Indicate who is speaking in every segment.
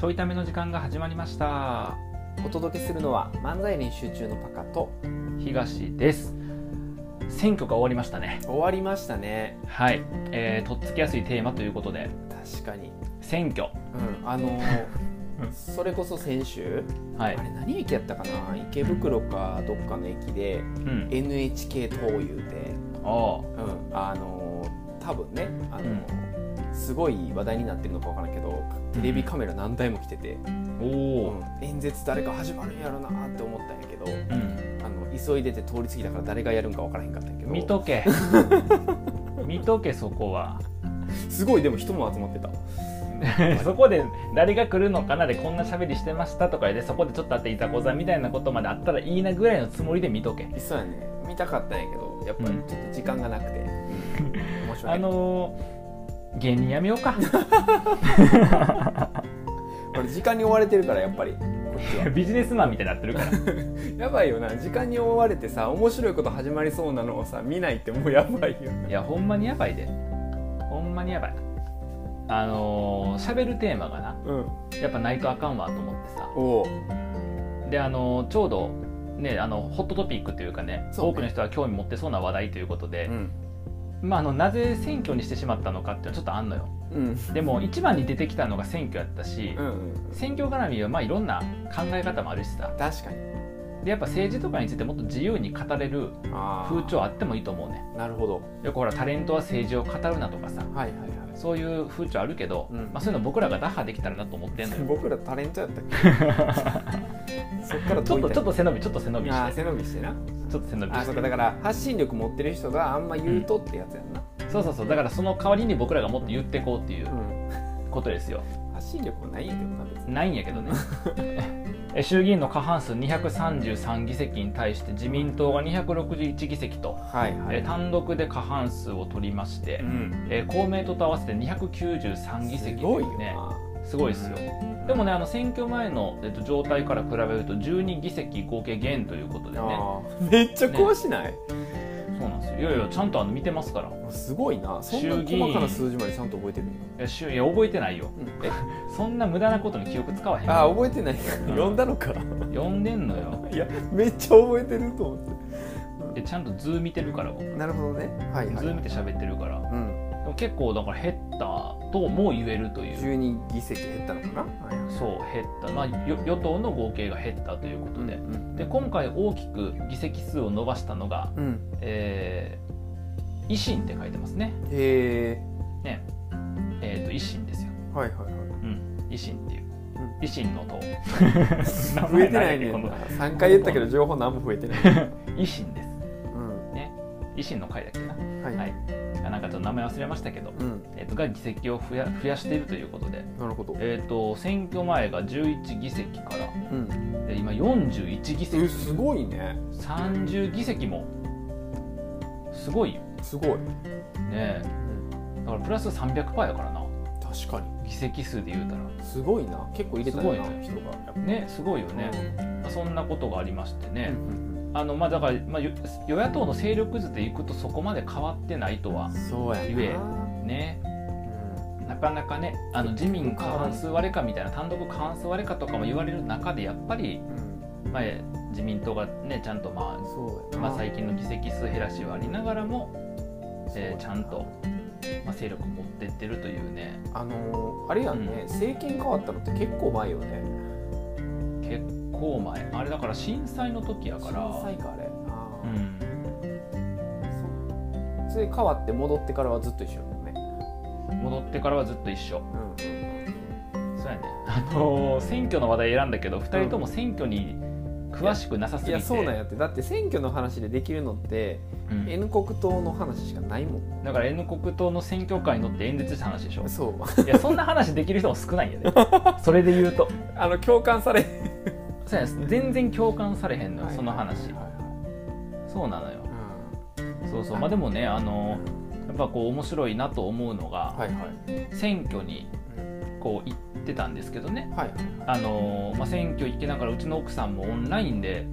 Speaker 1: ちょいための時間が始まりました。
Speaker 2: お届けするのは漫才練習中のパカと
Speaker 1: 東です。選挙が終わりましたね。
Speaker 2: 終わりましたね。
Speaker 1: はい、えー、とっつきやすいテーマということで。
Speaker 2: 確かに。
Speaker 1: 選挙。
Speaker 2: うんあのー それこそ先週、
Speaker 1: はい。
Speaker 2: あれ何駅やったかな？池袋かどっかの駅で
Speaker 1: うん。
Speaker 2: NHK 党言うて、
Speaker 1: あ
Speaker 2: うん、あのー多分ねあのーすごい話題になってるのか分からんけどテレビカメラ何台も来てて、うん。演説誰か始まるんやろなって思ったんやけど。
Speaker 1: うん、
Speaker 2: あの急いでて通り過ぎたから誰がやるんか分からへんかったんやけど。
Speaker 1: 見とけ。見とけそこは。
Speaker 2: すごいでも人も集まってた。
Speaker 1: そこで誰が来るのかなでこんな喋りしてましたとかでそこでちょっとあっていざこざみたいなことまであったらいいなぐらいのつもりで見とけ。
Speaker 2: そうやね。見たかったんやけどやっぱりちょっと時間がなくて、面白い。
Speaker 1: あのー、芸人やめようか。
Speaker 2: 俺時間に追われてるからやっぱり。こっちは。
Speaker 1: ビジネスマンみたいになってるから。
Speaker 2: やばいよな。時間に追われてさ面白いこと始まりそうなのをさ見ないってもうやばいよ
Speaker 1: いやほんまにやばいで。ほんまにやばい。あのー、喋るテーマがな
Speaker 2: うん。
Speaker 1: やっぱないとあかんわと思ってさ。
Speaker 2: おお
Speaker 1: であのーちょうどねあのホットトピックというかね
Speaker 2: ね。
Speaker 1: 多くの人が興味持ってそうな話題ということで、
Speaker 2: ん
Speaker 1: まあ、あのなぜ選挙にしてしまったのかっていうのはちょっとあんのよ。
Speaker 2: うん。
Speaker 1: でも一番に出てきたのが選挙やったし、
Speaker 2: うんうん
Speaker 1: 選挙絡みはまあいろんな考え方もあるしさ。
Speaker 2: 確かに
Speaker 1: でやっぱ政治とかについてもっと自由に語れる風潮あってもいいと思うね。
Speaker 2: なるほど。
Speaker 1: よくほらタレントは政治を語るなとかさ。
Speaker 2: はいはいはい。
Speaker 1: そういう風潮あるけど、
Speaker 2: うん。
Speaker 1: まあ、そういうの僕らが打破できたらなと思ってんのよ。
Speaker 2: 僕らタレントやったっけ？そっから
Speaker 1: ちょっとちょっ
Speaker 2: と
Speaker 1: と背伸びちょっと背伸びして。
Speaker 2: 背伸びしてな。
Speaker 1: ちょっと背伸びして。
Speaker 2: あそうかだから発信力持ってる人があんま言うとってやつやんな、
Speaker 1: そうそうそう。だからその代わりに僕らがもっと言っていこうっていう
Speaker 2: うん。
Speaker 1: ことですよ。
Speaker 2: 発信力もないんやけどな
Speaker 1: ないんやけどね。え 衆議院の過半数233議席に対して自民党が261議席と、
Speaker 2: はいは
Speaker 1: え単独で過半数を取りまして、
Speaker 2: うん。
Speaker 1: え公明党と合わせて293議席というね
Speaker 2: な。
Speaker 1: すごいですよ。でもねあの選挙前の、えっと、状態から比べると12議席合計減ということでね。
Speaker 2: めっちゃ怖しない、
Speaker 1: いやいやちゃんとあの見てますから。
Speaker 2: すごいな。そんな細かな数字までちゃんと覚えてる
Speaker 1: いや。しゅいや覚えてないよ。
Speaker 2: え
Speaker 1: そんな無駄なことに記憶使わへん
Speaker 2: あー覚えてない。読んだのか。
Speaker 1: 読んでんのよ。
Speaker 2: いやめっちゃ覚えてると思って。
Speaker 1: でちゃんと図見てるから僕。
Speaker 2: なるほどね。はいはい、
Speaker 1: 図見て喋ってるから。
Speaker 2: うん。
Speaker 1: でも結構だから減ったとも言えるという。
Speaker 2: 12議席減ったのかな、はいはい
Speaker 1: そう減った、まあ、よ与党の合計が減ったということで,、
Speaker 2: うん
Speaker 1: で今回大きく議席数を伸ばしたのが、
Speaker 2: うん。
Speaker 1: えー維新って書いてますね。
Speaker 2: へ
Speaker 1: ね。えー、と維新ですよ、
Speaker 2: えはいはいはい。
Speaker 1: うん、維新っていう、
Speaker 2: うん。
Speaker 1: 維新の党。
Speaker 2: 増えてないね。ん
Speaker 1: この。
Speaker 2: な3回言ったけど情報何も増えてない、
Speaker 1: 維新です。
Speaker 2: うん、
Speaker 1: ね。維新の会だっけな。
Speaker 2: はい、
Speaker 1: はい。なんかちょっと名前忘れましたけど、
Speaker 2: うん、
Speaker 1: が議席を増や増やしているということで、
Speaker 2: なるほど、
Speaker 1: えー、と選挙前が11議席から。
Speaker 2: うん、
Speaker 1: で今41議席。
Speaker 2: えすごいね。
Speaker 1: 30議席も。すごいよ。
Speaker 2: すごい、
Speaker 1: ねえ。だからプラス300%やからな。
Speaker 2: 確かに。
Speaker 1: 議席数で言うたら。
Speaker 2: すごいな。結構入れたよな、
Speaker 1: すごいね。
Speaker 2: 人が。
Speaker 1: ねすごいよね、まあそんなことがありまして
Speaker 2: うん
Speaker 1: ね、
Speaker 2: うん。
Speaker 1: あのまあだから、まあ、よ与野党の勢力図でいくとそこまで変わってないとは言えね。なかなかねあの自民過半数割れかみたいな単独過半数割れかとかも言われる中でやっぱり、
Speaker 2: うん。うん
Speaker 1: まあ、自民党がねちゃんとまあ、まあ、最近の議席数減らしはありながらも、えーちゃんと、まあ、勢力を持ってってるというね。
Speaker 2: あのーあれやんね、政権変わったのって結構前よね。
Speaker 1: 結構前。あれだから震災の時やから。
Speaker 2: 震災かあれ。あ
Speaker 1: う
Speaker 2: ー
Speaker 1: ん。
Speaker 2: そそれ変わって戻ってからはずっと一緒
Speaker 1: 戻ってからはずっと一緒。
Speaker 2: うん。
Speaker 1: そうやね。あのー選挙の話題選んだけど2人とも選挙に詳しくなさすぎて。
Speaker 2: いやそうなんやって。だって選挙の話でできるのって
Speaker 1: うん。
Speaker 2: N 国党の話しかないもん。
Speaker 1: だから N 国党の選挙カーに乗って演説した話でしょ。
Speaker 2: そう。
Speaker 1: いやそんな話できる人も少ないんやでそれで言うと。
Speaker 2: あの共感され
Speaker 1: そうや全然共感されへんのよその話
Speaker 2: はいはい
Speaker 1: そうなのよ。
Speaker 2: はい
Speaker 1: そうそう。まあでもねあのやっぱこう面白いなと思うのが、
Speaker 2: はいはい。
Speaker 1: 選挙にこう行ってたんですけどね。
Speaker 2: はい。
Speaker 1: あの、まあ、選挙行けながらうちの奥さんもオンラインで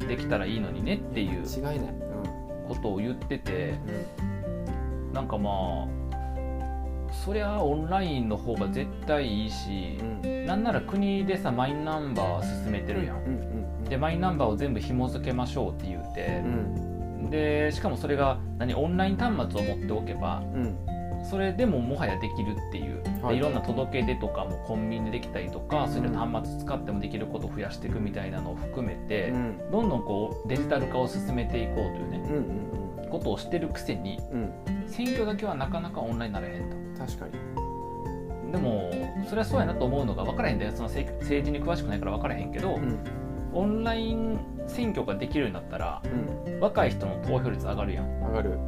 Speaker 2: うん。
Speaker 1: できたらいいのにねっていう
Speaker 2: 違いない。
Speaker 1: ことを言っててなんかまあそりゃオンラインの方が絶対いいし、
Speaker 2: うん。
Speaker 1: なんなら国でさマイナンバー進めてるやん。でマイナンバーを全部紐付けましょうって言うて
Speaker 2: う、ん
Speaker 1: でしかもそれが何オンライン端末を持っておけば
Speaker 2: うん。
Speaker 1: それでももはやできるっていう、
Speaker 2: はい。
Speaker 1: でいろんな届け出とかもコンビニでできたりとかそれで端末使ってもできることを増やしていくみたいなのを含めて、
Speaker 2: うん。
Speaker 1: どんどんこうデジタル化を進めていこうというね
Speaker 2: うんうん
Speaker 1: ことをしてるくせに
Speaker 2: うん。うん
Speaker 1: 選挙だけはなかなかオンラインになれへんと。
Speaker 2: 確かに。
Speaker 1: でもそれはそうやなと思うのが分からへんだよその政政治に詳しくないから分からへんけど、
Speaker 2: うん
Speaker 1: オンライン選挙ができるようになったら
Speaker 2: うん。
Speaker 1: 若い人の投票率上がるやん。
Speaker 2: 上がる。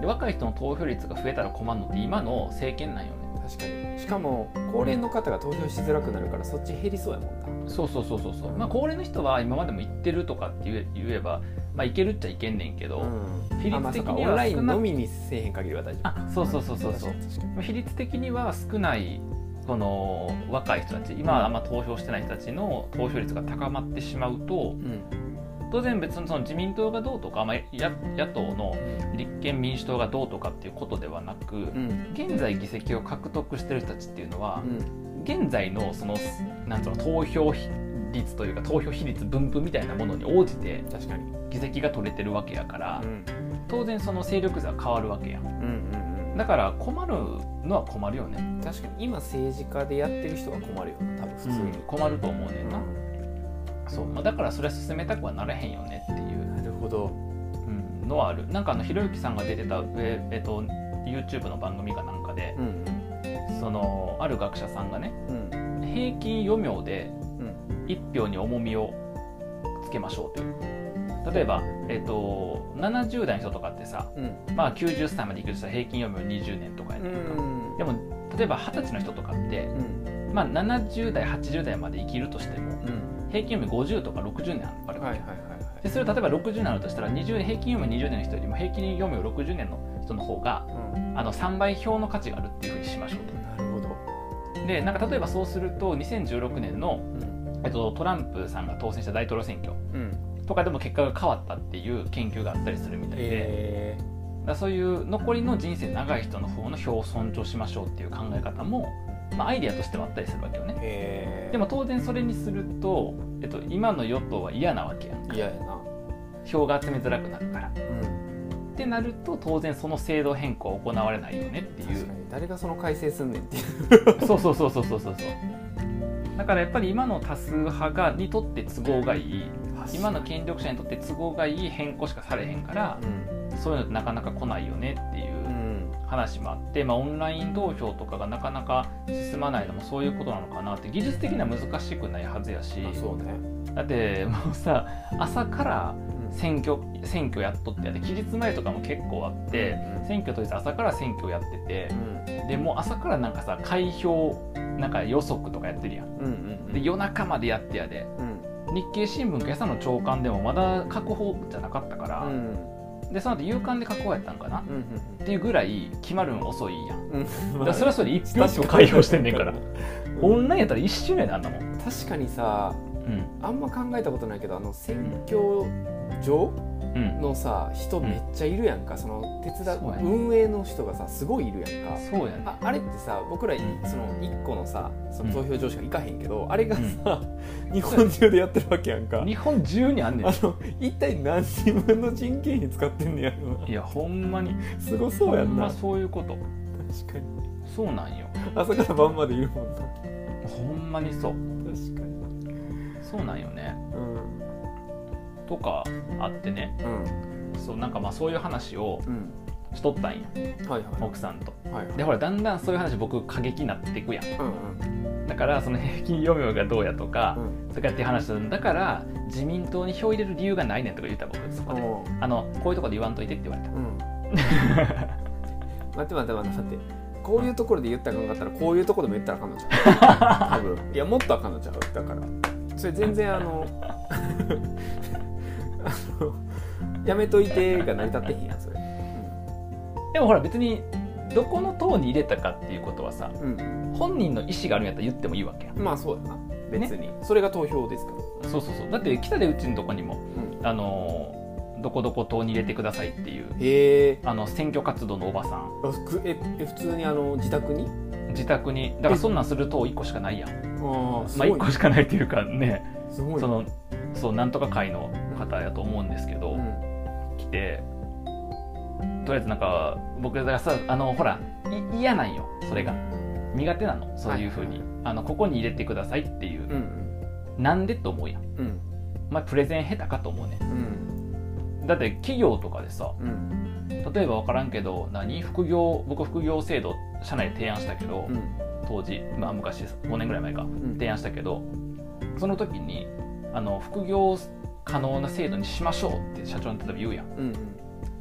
Speaker 1: で若い人の投票率が増えたら困るのって今の政権なんよね。
Speaker 2: 確かに。しかも高齢の方が投票しづらくなるからそっち減りそうやもんな。
Speaker 1: そうそうそうそうそう、まあ高齢の人は今までも行ってるとかって言えばまあいけるっちゃいけんねんけど、
Speaker 2: うん。
Speaker 1: 比率的には
Speaker 2: オンラインのみにせえへん限りは大丈夫。
Speaker 1: あそうそうそうそうそう。比率的には少ないこの若い人たち今あんま投票してない人たちの投票率が高まってしまうと
Speaker 2: うん。
Speaker 1: 当然別にその自民党がどうとか、まあ、や野党の立憲民主党がどうとかっていうことではなく、
Speaker 2: うん。
Speaker 1: 現在議席を獲得してる人たちっていうのは
Speaker 2: う、ん。
Speaker 1: 現在のそのなんつうの投票率というか投票比率分布みたいなものに応じて
Speaker 2: 確かに。
Speaker 1: 議席が取れてるわけやから、
Speaker 2: うん。
Speaker 1: 当然その勢力図は変わるわけや
Speaker 2: うん
Speaker 1: だから困るのは困るよね。
Speaker 2: 確かに。今政治家でやってる人が困るよな。多分普通に、
Speaker 1: 困ると思うねんな、そう、まあ、だからそれは進めたくはなれへんよねっていう、
Speaker 2: なるほど。
Speaker 1: うん、のはある。なんかあのひろゆきさんが出てた、ええっと、YouTube の番組かなんかで
Speaker 2: うん
Speaker 1: そのある学者さんがね
Speaker 2: うん。
Speaker 1: 平均余命で
Speaker 2: うん。
Speaker 1: 1票に重みをつけましょうという例えば、えっと、70代の人とかってさ、
Speaker 2: うん。
Speaker 1: まあ、90歳まで生きるとしたら平均余命20年とかや
Speaker 2: う
Speaker 1: ねんか、
Speaker 2: ん。
Speaker 1: でも例えば20歳の人とかって、
Speaker 2: うん。
Speaker 1: まあ、70代80代まで生きるとしても
Speaker 2: うん。
Speaker 1: 平均余命50とか60年あるわけ、
Speaker 2: はいはいはいはい。
Speaker 1: でそれを例えば60年あるとしたら20平均余命20年の人よりも平均余命60年の人の方が
Speaker 2: うん。
Speaker 1: あの3倍票の価値があるっていうふうにしましょう
Speaker 2: なるほど。
Speaker 1: とでなんか例えばそうすると2016年の、
Speaker 2: うん。
Speaker 1: えっと、トランプさんが当選した大統領選挙。
Speaker 2: うん
Speaker 1: とかでも結果が変わったっていう研究があったりするみたいで、
Speaker 2: え
Speaker 1: だからそういう残りの人生長い人の方の票を尊重しましょうっていう考え方も、まあ、アイデアとしてはあったりするわけよね。
Speaker 2: ー、えー、
Speaker 1: でも当然それにすると、えっと、今の与党は嫌なわけやんか。
Speaker 2: 嫌やな。
Speaker 1: 票が集めづらくなるから。
Speaker 2: うん。
Speaker 1: ってなると当然その制度変更は行われないよねっていう。
Speaker 2: 確かに。誰がその改正すんねんっていう。
Speaker 1: そうそうそうそうそうそうそう。だからやっぱり今の多数派がにとって都合がいい今の権力者にとって都合がいい変更しかされへんから
Speaker 2: うん。
Speaker 1: そういうのってなかなか来ないよねっていう
Speaker 2: うん。
Speaker 1: 話もあって、まあ、オンライン投票とかがなかなか進まないのもそういうことなのかなって技術的には難しくないはずやし。
Speaker 2: あそうね。
Speaker 1: だってもうさ朝から
Speaker 2: うん。
Speaker 1: 選挙選挙やっとってやって期日前とかも結構あって
Speaker 2: うん
Speaker 1: 選挙当日朝から選挙やってて
Speaker 2: うん。
Speaker 1: でもう朝からなんかさ開票なんか予測とかやってるやん
Speaker 2: うんうん。
Speaker 1: で夜中までやってやで。
Speaker 2: うん
Speaker 1: 日経新聞今朝の朝刊でもまだ確保じゃなかったから、
Speaker 2: うん。
Speaker 1: でその後夕刊で確保やったんかな、
Speaker 2: うん
Speaker 1: っていうぐらい決まるん遅いやん。
Speaker 2: うん。
Speaker 1: だそれはそれで一票一票開票してんねんから。オンラインやったら一瞬やであんなもん、
Speaker 2: 確かにさ
Speaker 1: うん。
Speaker 2: あんま考えたことないけどあの選挙場
Speaker 1: うん、
Speaker 2: のさ人めっちゃいるやんか、その手伝う
Speaker 1: ね。
Speaker 2: 運営の人がさすごいいるやんか。
Speaker 1: そうやね。
Speaker 2: ああれってさ僕らいその1個のさその投票所しか行かへんけど、あれがさ、日本中でやってるわけやんか。
Speaker 1: 日本中にあんねん。
Speaker 2: あの一体何人分の人件費使ってんねやろ
Speaker 1: いやほんまに。
Speaker 2: なすごそうやんな。
Speaker 1: ほんまそういうこと。
Speaker 2: 確かに。
Speaker 1: そうなんよ。
Speaker 2: 朝から晩までいるもんな。
Speaker 1: ほんまにそう。
Speaker 2: 確かに。
Speaker 1: そうなんよね。
Speaker 2: うん
Speaker 1: とかあってね。そうなんかまあそういう話を
Speaker 2: うん
Speaker 1: しとったんよ
Speaker 2: うん。はいはい
Speaker 1: 奥さんと。
Speaker 2: はいはい。
Speaker 1: でほらだんだんそういう話僕過激になっていくやん。
Speaker 2: うん
Speaker 1: だからその平均余命がどうやとか
Speaker 2: うん、
Speaker 1: とかっていう話だだから自民党に票入れる理由がないねんとか言った僕そこで。あのこういうとこで言わんといてって言われた。
Speaker 2: うん。待って待って待って待ってこういうところで言ったらあかんかったらこういうところでも言ったらあかんのちゃう？多分。いやもっとあかんのちゃう？だから。それ全然あの やめといてが成り立ってへんやんそれ。
Speaker 1: でもほら別にどこの党に入れたかっていうことはさ
Speaker 2: うん、
Speaker 1: 本人の意思があるんやったら言ってもいいわけや
Speaker 2: うん、まあそうやな。別に、それが投票ですから。
Speaker 1: そうそうそう。だって来たでうちのとこにも
Speaker 2: うん。
Speaker 1: あのどこどこ党に入れてくださいっていうあの選挙活動のおばさん。
Speaker 2: ええ普通にあの自宅に？
Speaker 1: 自宅に。だからそんなんする党1個しかないやん。
Speaker 2: ああ
Speaker 1: まあ1個しかないっていうかね。
Speaker 2: すごい
Speaker 1: そのそうなんとか会の方やと思うんですけど、
Speaker 2: うん。
Speaker 1: 来てとりあえずなんか僕がさあのほらい嫌なんよそれが。苦手なのそういうふうに、あのここに入れてくださいっていう、
Speaker 2: うん
Speaker 1: なんでと思うやん。
Speaker 2: うん。
Speaker 1: お前プレゼン下手かと思うね
Speaker 2: うん。
Speaker 1: だって企業とかでさ
Speaker 2: うん。
Speaker 1: 例えば分からんけど何？副業僕副業制度社内で提案したけど、
Speaker 2: うん。
Speaker 1: 当時まあ昔5年ぐらい前か
Speaker 2: うん。
Speaker 1: 提案したけどその時にあの副業可能な制度にしましょうって社長に例えば言うやん。
Speaker 2: うん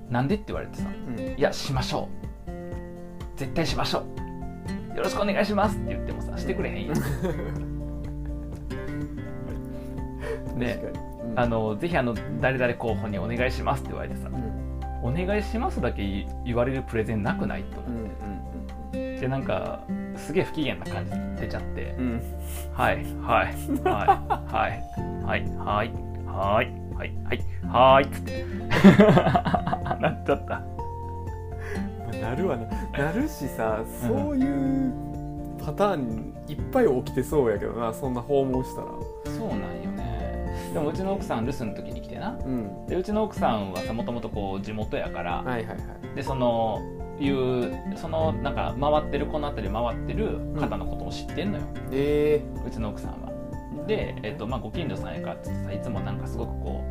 Speaker 1: なんでって言われてさ。
Speaker 2: うん。
Speaker 1: いやしましょう。絶対しましょう。よろしくお願いしますって言ってもさしてくれへんよで
Speaker 2: 確かに。うん。
Speaker 1: あのぜひあの誰々候補にお願いしますって言われてさ
Speaker 2: うん。
Speaker 1: お願いしますだけ言言われるプレゼンなくないと思
Speaker 2: う。んうん
Speaker 1: ってでなんかすげえ不機嫌な感じ出ちゃって
Speaker 2: うんうん。
Speaker 1: はいはいはいはいはいはいはい。はい。はい。はい。っつって。なっちゃった。
Speaker 2: まあなるわな。なるしさそういうパターンいっぱい起きてそうやけどなそんな訪問したら。
Speaker 1: そうなんよね。でもうちの奥さん留守の時に来てな。
Speaker 2: うん。
Speaker 1: でうちの奥さんはさもともとこう地元やから、
Speaker 2: はいはいはい。
Speaker 1: でそのいうそのなんか回ってるこの辺り回ってる方のことも知ってんのよ、
Speaker 2: え
Speaker 1: うちの奥さんはで、えっとまあ、ご近所さんやからってさいつもなんかすごくこ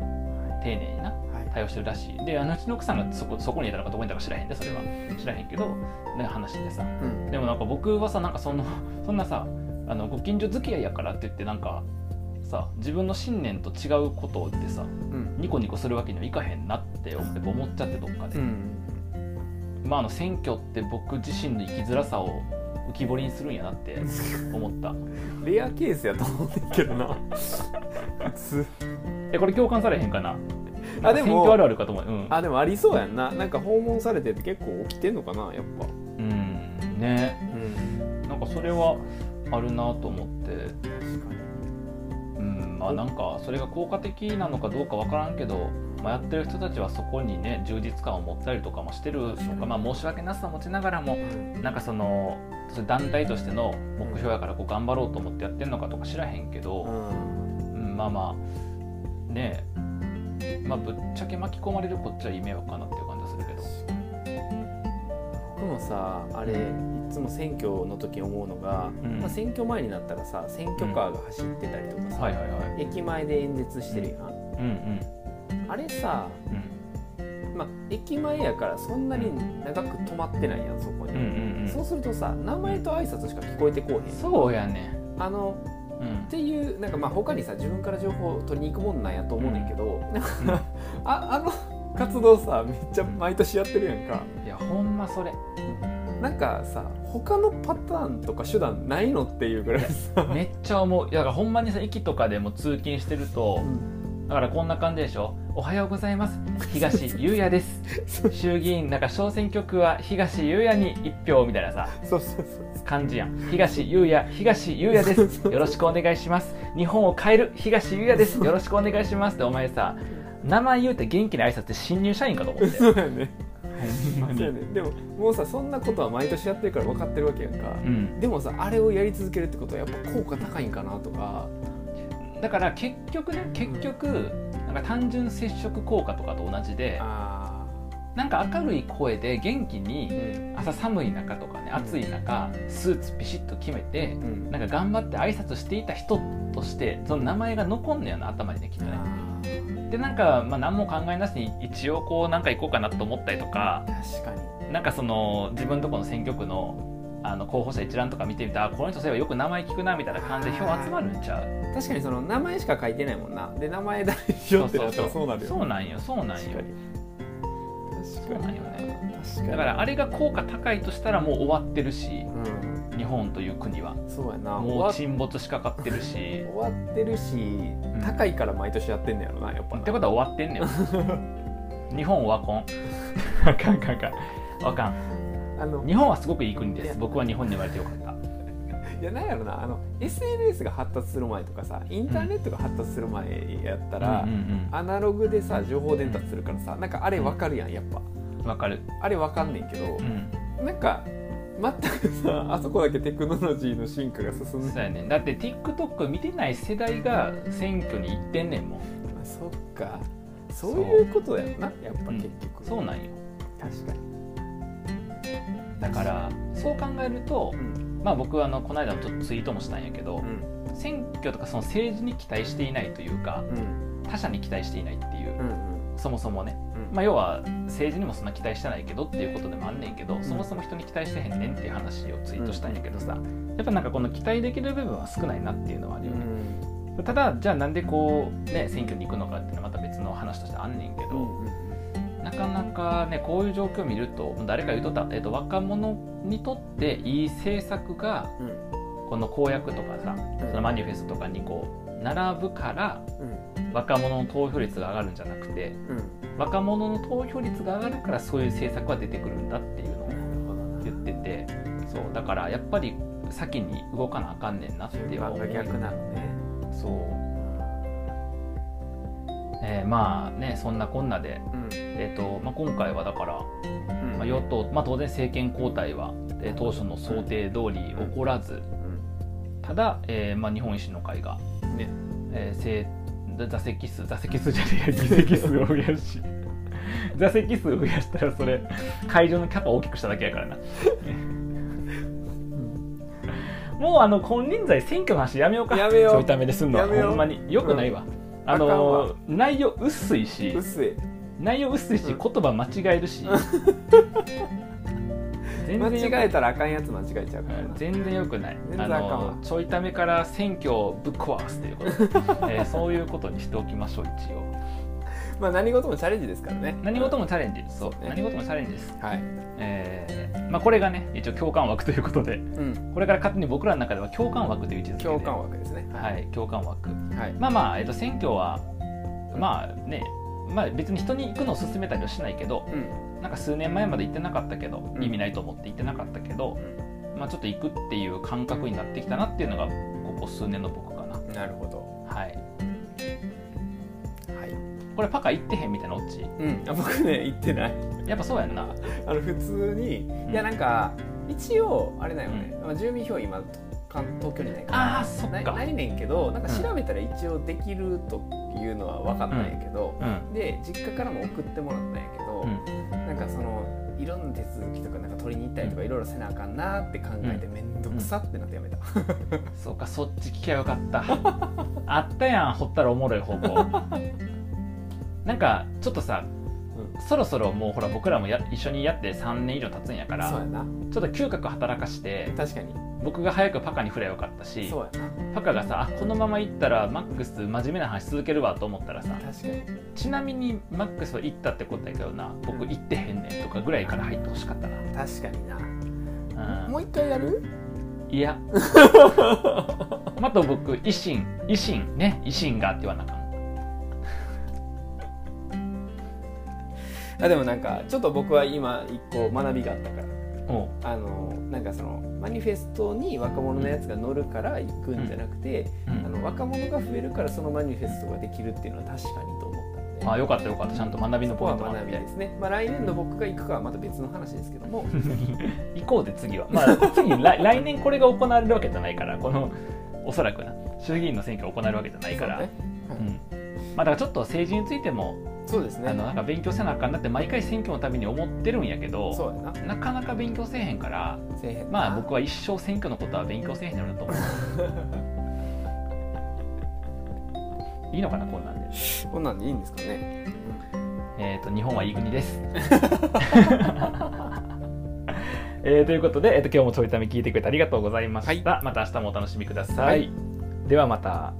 Speaker 1: う丁寧にな対応してるらしい。であのうちの奥さんがそこそこにいたのかどこにいたのか知らへん。でそれは。知らへんけどね話でさ。
Speaker 2: うん。
Speaker 1: でもなんか僕はさなんかその そんなさあのご近所付き合いやからって言ってなんかさ自分の信念と違うことでさ
Speaker 2: うん。
Speaker 1: ニコニコするわけにはいかへんなって思っちゃってどっかで、
Speaker 2: うん。
Speaker 1: まああの選挙って僕自身の生きづらさを浮き彫りにするんやなって思った。
Speaker 2: レアケースやと思うねんけどな。普通。
Speaker 1: えこれ共感されへんかな？
Speaker 2: あでも。
Speaker 1: あるあるかと思う。うん。
Speaker 2: あでもありそうやんな。なんか訪問されてって結構起きてんのかなやっぱ。
Speaker 1: うん。ね。
Speaker 2: うん。
Speaker 1: なんかそれはあるなと思って。
Speaker 2: 確かに。
Speaker 1: うん。まあなんかそれが効果的なのかどうかわからんけど、まあ、やってる人たちはそこにね充実感を持ったりとかもしてるのか、まあ、申し訳なさ持ちながらもなんかその団体としての目標やからこう頑張ろうと思ってやってるのかとか知らへんけど、
Speaker 2: うん。
Speaker 1: うん、まあまあねえまあぶっちゃけ巻き込まれるこっちはいい迷惑かなっていう感じがするけど。
Speaker 2: 僕もさあれいつも選挙の時思うのが、
Speaker 1: うん。
Speaker 2: まあ、選挙前になったらさ選挙カーが走ってたりとかさ、駅前で演説してるやん、
Speaker 1: うんうん。
Speaker 2: あれさ、
Speaker 1: うん。
Speaker 2: まあ、駅前やからそんなに長く止まってないやんそこに、
Speaker 1: うんうんうん
Speaker 2: そうするとさ名前と挨拶しか聞こえてこうへん
Speaker 1: そうやね
Speaker 2: あの
Speaker 1: うん。
Speaker 2: っていうなんかまあ他にさ自分から情報を取りに行くもんなんやと思うねんけど、あ あの活動さめっちゃ毎年やってるやんか。
Speaker 1: いやほんまそれ。
Speaker 2: なんかさ他のパターンとか手段ないのっていうぐらいさ、
Speaker 1: めっちゃ思う。いやだからほんまにさ駅とかでも通勤してるとだからこんな感じでしょ？おはようございます。東優也です。衆議院なんか小選挙区は東優也に1票みたいなさ。
Speaker 2: そうそうそう。
Speaker 1: 感じやん。東優也東優也です。よろしくお願いします。日本を変える東優也です。よろしくお願いします。ってお前さ名前言うて元気な挨拶って新入社員かと思って。
Speaker 2: そうやね。
Speaker 1: ほんまに。
Speaker 2: ね。でももうさそんなことは毎年やってるから分かってるわけやんか、
Speaker 1: うん。
Speaker 2: でもさあれをやり続けるってことはやっぱ効果高いんかなとか
Speaker 1: だから結局ね結局なんか単純接触効果とかと同じで
Speaker 2: あ
Speaker 1: なんか明るい声で元気
Speaker 2: あ
Speaker 1: に
Speaker 2: うん。
Speaker 1: 朝寒い中とかね
Speaker 2: うん。
Speaker 1: 暑い中スーツピシッと決めて
Speaker 2: うん。
Speaker 1: なんか頑張って挨拶していた人としてその名前が残んのよな頭にねきっとね。でなんか、まあ、何も考えなしに一応こうなんか行こうかなと思ったりとか
Speaker 2: 確かに。
Speaker 1: なんかその自分とこの選挙区のあの候補者一覧とか見てみたらあこの人そういえばよく名前聞くなみたいな感じで票集まるんちゃう？
Speaker 2: 確かにその名前しか書いてないもんな。で名前誰しようってなったらそうなるよ
Speaker 1: そうなんよそうなんよ。
Speaker 2: 確かに。
Speaker 1: そうなんよね。
Speaker 2: 確かに。
Speaker 1: だからあれが効果高いとしたらもう終わってるし
Speaker 2: うん。
Speaker 1: 日本という国は。
Speaker 2: そうやな。終
Speaker 1: もう
Speaker 2: わ
Speaker 1: 沈没しかかってるし。
Speaker 2: 終わってるし、高いから毎年やってんねやろなやっぱ。な
Speaker 1: ってことは終わってんねん。日本オワコンあかんあかんあかん。あかん
Speaker 2: あの
Speaker 1: 日本はすごくいい国です。僕は日本に生まれてよかった。
Speaker 2: いやなんやろなあの SNS が発達する前とかさインターネットが発達する前やったら、
Speaker 1: うんうん
Speaker 2: アナログでさ情報伝達するからさなんかあれわかるやんやっぱ。
Speaker 1: うんわかる、
Speaker 2: あれわかんねんけど
Speaker 1: う、ん、
Speaker 2: なんか全くさあそこだけテクノロジーの進化が進んで
Speaker 1: そうやね。だって TikTok 見てない世代が選挙に行ってんねんもん、
Speaker 2: あそっか。そう。いうことやんなやっぱ結局、
Speaker 1: そうなんよ。
Speaker 2: 確かに
Speaker 1: だからそう考えると、
Speaker 2: うん。
Speaker 1: まあ僕はあのこの間もちょっとツイートもしたんやけど、
Speaker 2: うん。
Speaker 1: 選挙とかその政治に期待していないというか
Speaker 2: うん。
Speaker 1: 他者に期待していないっていう、
Speaker 2: うん
Speaker 1: そもそもね、
Speaker 2: うん。
Speaker 1: まあ、要は政治にもそんな期待してないけどっていうことでもあんねんけど、そもそも人に期待してへんねんっていう話をツイートしたんやけどさ、やっぱなんかこの期待できる部分は少ないなっていうのはあるよね、ただじゃあなんでこうね選挙に行くのかってかなかねこういう状況を見ると誰か言うとった、えっと若者にとっていい政策がこの公約とかさそのマニフェストとかにこう並ぶから若者の投票率が上がるんじゃなくて若者の投票率が上がるからそういう政策が出てくるんだっていうのを言っててそうだからやっぱり先に動かなあかんねんなっていう思い
Speaker 2: 逆なのね。
Speaker 1: そう、えーまあねそんなこんなで、
Speaker 2: うん。
Speaker 1: えーとまあ、今回はだから、
Speaker 2: うん。
Speaker 1: まあ、与党、まあ、当然政権交代は、えー当初の想定通り起こらずただ、えーまあ、日本維新の会が、
Speaker 2: ね
Speaker 1: えーせ座席数座席数じゃねえや 議席数を増やし座席数を増やしたらそれ会場のキャパを大きくしただけやからな。もうあの金輪際選挙の話やめようか。
Speaker 2: やめよう。
Speaker 1: ちょいためですんのはほんまに。よくないわ、あ
Speaker 2: あ
Speaker 1: の
Speaker 2: わ。
Speaker 1: 内容薄いし
Speaker 2: 薄い。
Speaker 1: 内容薄いし言
Speaker 2: うん。
Speaker 1: 葉間違えるし。全
Speaker 2: 間違えたらあかんやつ間違えちゃうからな。
Speaker 1: 全然よくない。
Speaker 2: 全然あかんわ。
Speaker 1: のちょいためから選挙をぶっ壊すということ、えーそういうことにしておきましょう一応
Speaker 2: まあ何事もチャレンジですからね。
Speaker 1: 何事もチャレンジ。そう
Speaker 2: ね。
Speaker 1: 何事もチャレンジです、
Speaker 2: はい。
Speaker 1: えーまあ、これがね一応共感枠ということで。
Speaker 2: うん。
Speaker 1: これから勝手に僕らの中では共感枠という位置づけで。
Speaker 2: 共感枠ですね。
Speaker 1: はい共感枠。
Speaker 2: はい。
Speaker 1: まあまあ、えっと選挙はまあねまあ別に人に行くのを勧めたりはしないけど
Speaker 2: うん。
Speaker 1: なんか数年前まで行ってなかったけど、
Speaker 2: うん。
Speaker 1: 意味ないと思って行ってなかったけど、まあ、ちょっと行くっていう感覚になってきたなっていうのがここ数年の僕かな。
Speaker 2: なるほど。
Speaker 1: はい
Speaker 2: はい
Speaker 1: これパカ行ってへんみたいなオッチ？
Speaker 2: うん。あ僕ね行ってない。
Speaker 1: やっぱそうやんな。
Speaker 2: あの普通にいやなんか一応あれだよね、まあ住民票今関東京にないから。
Speaker 1: あーそっか。
Speaker 2: ないないねんけどなんか調べたら一応できるというのは分かったんやけど、
Speaker 1: うん。
Speaker 2: で実家からも送ってもらったんやけど、
Speaker 1: うん。
Speaker 2: なんかそのいろんな手続きとかなんか取りに行ったりとかいろいろせなあかんなって考えて
Speaker 1: うん。
Speaker 2: 面倒くさってなってやめた、
Speaker 1: そうかそっち聞きゃよかった。あったやん掘ったらおもろい方向 なんかちょっとさそろそろもうほら僕らもや一緒にやって3年以上経つんやからちょっと嗅覚働かして
Speaker 2: 確かに。
Speaker 1: 僕が早くパカに振ればよかったし
Speaker 2: そうやな。
Speaker 1: パカがさあこのまま行ったらマックス真面目な話続けるわと思ったらさ
Speaker 2: 確かに。
Speaker 1: ちなみにマックスは行ったってことやけどな僕行ってへんねんとかぐらいから入ってほしかった
Speaker 2: 確かにな、
Speaker 1: な、うん。
Speaker 2: もう一回やる？
Speaker 1: いや。また僕維新維新ね維新がって言わなあか
Speaker 2: あでもなんかちょっと僕は今一個学びがあったから。あのなんかそのマニフェストに若者のやつが乗るから行くんじゃなくて、
Speaker 1: うん。
Speaker 2: あの若者が増えるからそのマニフェストができるっていうのは確かにと思ったので。
Speaker 1: あよかったよかった。ちゃんと学びのポイントがあって
Speaker 2: 学びですね、まあ、来年の僕が行くかはまた別の話ですけども。
Speaker 1: 行こうで次は。まあ 次来来年これが行われるわけじゃないからこのおそらくな衆議院の選挙が行われるわけじゃないから。
Speaker 2: ね。
Speaker 1: うん。まあ、だからちょっと政治についても
Speaker 2: そうですね。
Speaker 1: あのなんか勉強せなあかんなって毎回選挙のたびに思ってるんやけど
Speaker 2: そうやな。
Speaker 1: なかなか勉強せえへんからまあ僕は一生選挙のことは勉強せえへんのだと思う。いいのかなこんなんで。
Speaker 2: こんなんでいいんですかね。
Speaker 1: えっ、と日本はいい国です。えーということで、えー、と今日もちょいため聞いてくれてありがとうございました、また明日もお楽しみください、
Speaker 2: はい。
Speaker 1: ではまた